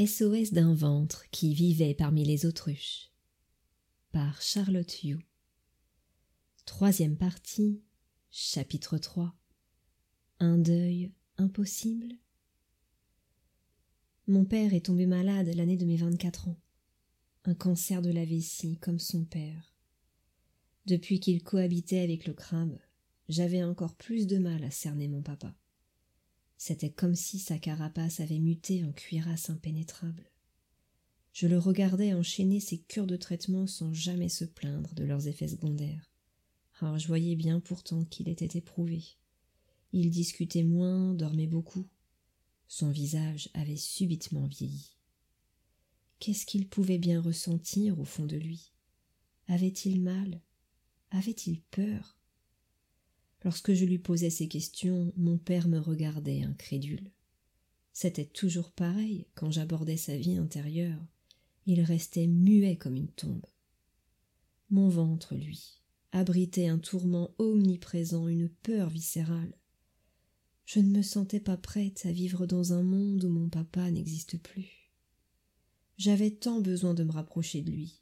SOS d'un ventre qui vivait parmi les autruches par Charlotte Hugh Troisième partie Chapitre 3 Un deuil impossible Mon père est tombé malade l'année de mes vingt-quatre ans. Un cancer de la vessie comme son père. Depuis qu'il cohabitait avec le crabe, j'avais encore plus de mal à cerner mon papa. C'était comme si sa carapace avait muté en cuirasse impénétrable. Je le regardais enchaîner ses cures de traitement sans jamais se plaindre de leurs effets secondaires. Ah, je voyais bien pourtant qu'il était éprouvé. Il discutait moins, dormait beaucoup. Son visage avait subitement vieilli. Qu'est-ce qu'il pouvait bien ressentir au fond de lui? Avait-il mal? Avait-il peur? Lorsque je lui posais ces questions, mon père me regardait incrédule. C'était toujours pareil quand j'abordais sa vie intérieure. Il restait muet comme une tombe. Mon ventre, lui, abritait un tourment omniprésent, une peur viscérale. Je ne me sentais pas prête à vivre dans un monde où mon papa n'existe plus. J'avais tant besoin de me rapprocher de lui,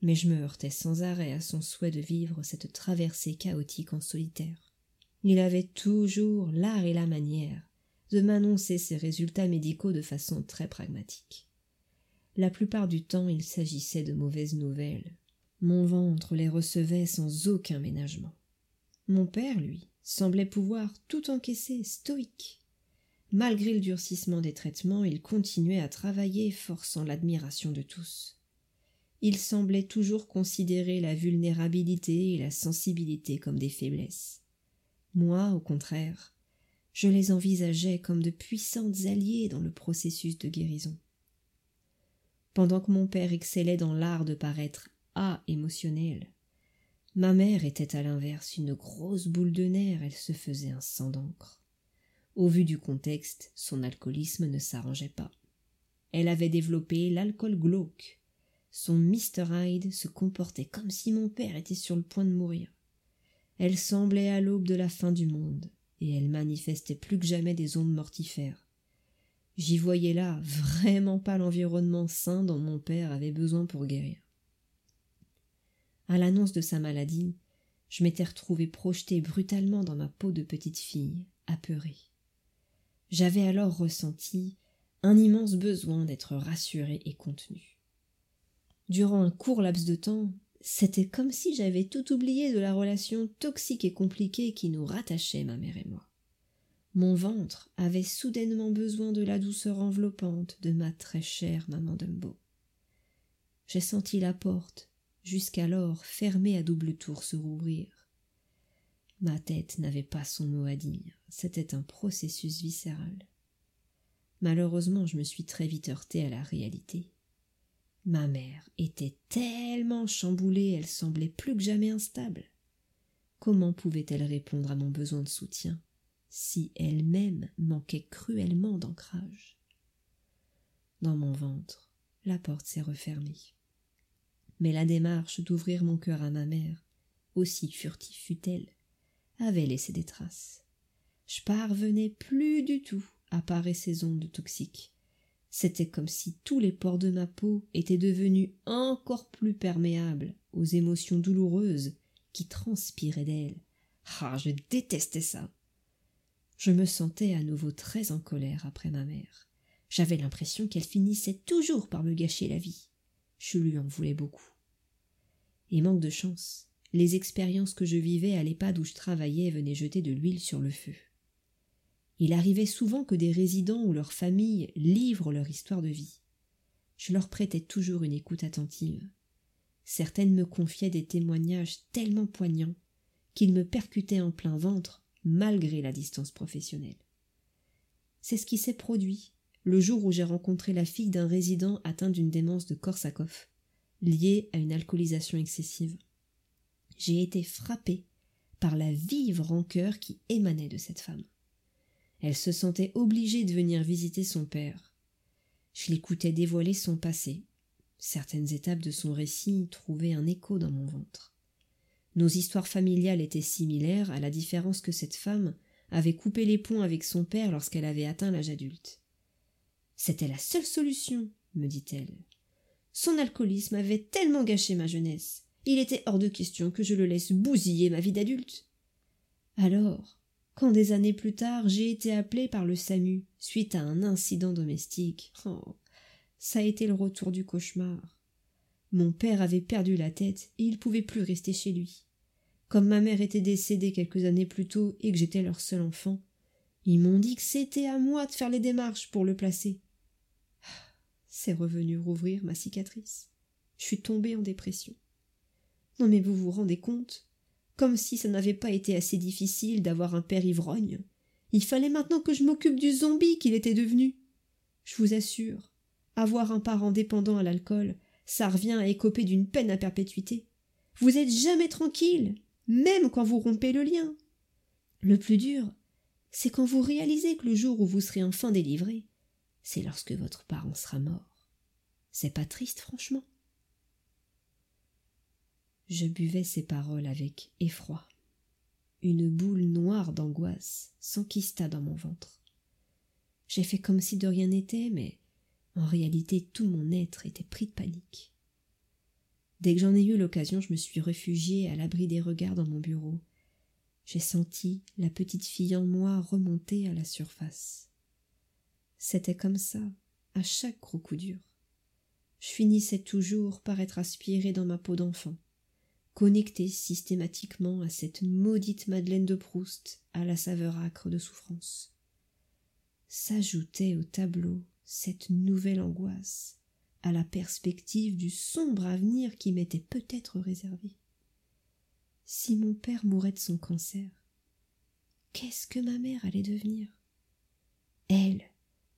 mais je me heurtais sans arrêt à son souhait de vivre cette traversée chaotique en solitaire. Il avait toujours l'art et la manière de m'annoncer ses résultats médicaux de façon très pragmatique. La plupart du temps il s'agissait de mauvaises nouvelles. Mon ventre les recevait sans aucun ménagement. Mon père, lui, semblait pouvoir tout encaisser, stoïque. Malgré le durcissement des traitements, il continuait à travailler, forçant l'admiration de tous. Il semblait toujours considérer la vulnérabilité et la sensibilité comme des faiblesses. Moi, au contraire, je les envisageais comme de puissantes alliées dans le processus de guérison. Pendant que mon père excellait dans l'art de paraître A émotionnel, ma mère était à l'inverse une grosse boule de nerfs, elle se faisait un sang d'encre. Au vu du contexte, son alcoolisme ne s'arrangeait pas. Elle avait développé l'alcool glauque. Son Mr. Hyde se comportait comme si mon père était sur le point de mourir. Elle semblait à l'aube de la fin du monde, et elle manifestait plus que jamais des ondes mortifères. J'y voyais là vraiment pas l'environnement sain dont mon père avait besoin pour guérir. À l'annonce de sa maladie, je m'étais retrouvée projetée brutalement dans ma peau de petite fille, apeurée. J'avais alors ressenti un immense besoin d'être rassurée et contenue. Durant un court laps de temps, c'était comme si j'avais tout oublié de la relation toxique et compliquée qui nous rattachait, ma mère et moi. Mon ventre avait soudainement besoin de la douceur enveloppante de ma très chère maman Dumbo. J'ai senti la porte, jusqu'alors fermée à double tour, se rouvrir. Ma tête n'avait pas son mot à dire, c'était un processus viscéral. Malheureusement, je me suis très vite heurtée à la réalité. Ma mère était tellement chamboulée, elle semblait plus que jamais instable. Comment pouvait-elle répondre à mon besoin de soutien si elle-même manquait cruellement d'ancrage? Dans mon ventre, la porte s'est refermée. Mais la démarche d'ouvrir mon cœur à ma mère, aussi furtive fut-elle, avait laissé des traces. Je parvenais plus du tout à parer ces ondes toxiques c'était comme si tous les pores de ma peau étaient devenus encore plus perméables aux émotions douloureuses qui transpiraient d'elle. Ah, je détestais ça. Je me sentais à nouveau très en colère après ma mère. J'avais l'impression qu'elle finissait toujours par me gâcher la vie. Je lui en voulais beaucoup. Et manque de chance, les expériences que je vivais à l'EHPAD où je travaillais venaient jeter de l'huile sur le feu. Il arrivait souvent que des résidents ou leurs familles livrent leur histoire de vie. Je leur prêtais toujours une écoute attentive. Certaines me confiaient des témoignages tellement poignants qu'ils me percutaient en plein ventre malgré la distance professionnelle. C'est ce qui s'est produit le jour où j'ai rencontré la fille d'un résident atteint d'une démence de Korsakoff, liée à une alcoolisation excessive. J'ai été frappé par la vive rancœur qui émanait de cette femme. Elle se sentait obligée de venir visiter son père. Je l'écoutais dévoiler son passé. Certaines étapes de son récit trouvaient un écho dans mon ventre. Nos histoires familiales étaient similaires, à la différence que cette femme avait coupé les ponts avec son père lorsqu'elle avait atteint l'âge adulte. C'était la seule solution, me dit-elle. Son alcoolisme avait tellement gâché ma jeunesse. Il était hors de question que je le laisse bousiller ma vie d'adulte. Alors, quand des années plus tard j'ai été appelé par le SAMU suite à un incident domestique, oh, ça a été le retour du cauchemar. Mon père avait perdu la tête et il pouvait plus rester chez lui. Comme ma mère était décédée quelques années plus tôt et que j'étais leur seul enfant, ils m'ont dit que c'était à moi de faire les démarches pour le placer. C'est revenu rouvrir ma cicatrice. Je suis tombée en dépression. Non mais vous vous rendez compte Comme si ça n'avait pas été assez difficile d'avoir un père ivrogne. Il fallait maintenant que je m'occupe du zombie qu'il était devenu. Je vous assure, avoir un parent dépendant à l'alcool, ça revient à écoper d'une peine à perpétuité. Vous êtes jamais tranquille, même quand vous rompez le lien. Le plus dur, c'est quand vous réalisez que le jour où vous serez enfin délivré, c'est lorsque votre parent sera mort. C'est pas triste, franchement. Je buvais ces paroles avec effroi. Une boule noire d'angoisse s'enquista dans mon ventre. J'ai fait comme si de rien n'était, mais en réalité tout mon être était pris de panique. Dès que j'en ai eu l'occasion, je me suis réfugiée à l'abri des regards dans mon bureau. J'ai senti la petite fille en moi remonter à la surface. C'était comme ça, à chaque gros coup dur. Je finissais toujours par être aspirée dans ma peau d'enfant, connectée systématiquement à cette maudite Madeleine de Proust, à la saveur âcre de souffrance. S'ajoutait au tableau cette nouvelle angoisse, à la perspective du sombre avenir qui m'était peut-être réservé. Si mon père mourait de son cancer, qu'est-ce que ma mère allait devenir? Elle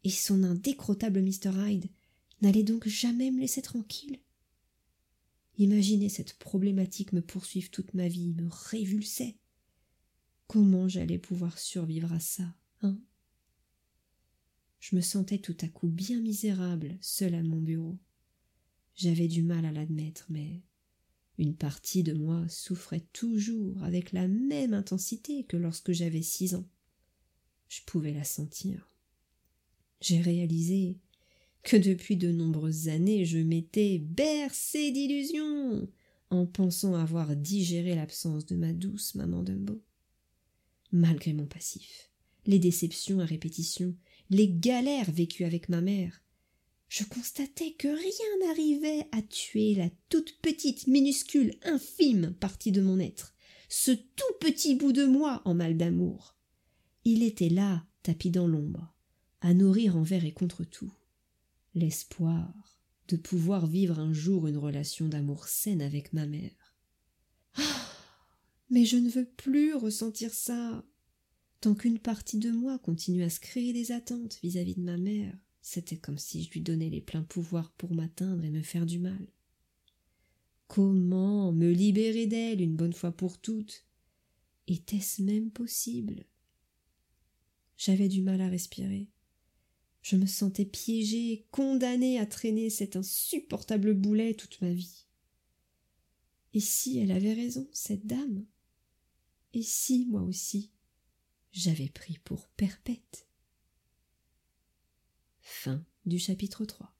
et son indécrottable Mr. Hyde n'allaient donc jamais me laisser tranquille? Imaginer cette problématique me poursuivre toute ma vie me révulsait. Comment j'allais pouvoir survivre à ça, hein? Je me sentais tout à coup bien misérable, seul à mon bureau. J'avais du mal à l'admettre, mais une partie de moi souffrait toujours avec la même intensité que lorsque j'avais six ans. Je pouvais la sentir. J'ai réalisé que depuis de nombreuses années je m'étais bercé d'illusions en pensant avoir digéré l'absence de ma douce maman Dumbo. Malgré mon passif, les déceptions à répétition, les galères vécues avec ma mère, je constatais que rien n'arrivait à tuer la toute petite, minuscule, infime partie de mon être, ce tout petit bout de moi en mal d'amour. Il était là, tapis dans l'ombre, à nourrir envers et contre tout. L'espoir de pouvoir vivre un jour une relation d'amour saine avec ma mère. Ah. Mais je ne veux plus ressentir ça. Tant qu'une partie de moi continue à se créer des attentes vis à -vis de ma mère, c'était comme si je lui donnais les pleins pouvoirs pour m'atteindre et me faire du mal. Comment me libérer d'elle une bonne fois pour toutes? Était-ce même possible? J'avais du mal à respirer. Je me sentais piégée, condamnée à traîner cet insupportable boulet toute ma vie. Et si elle avait raison, cette dame? Et si, moi aussi, j'avais pris pour perpète? Chapitre 3.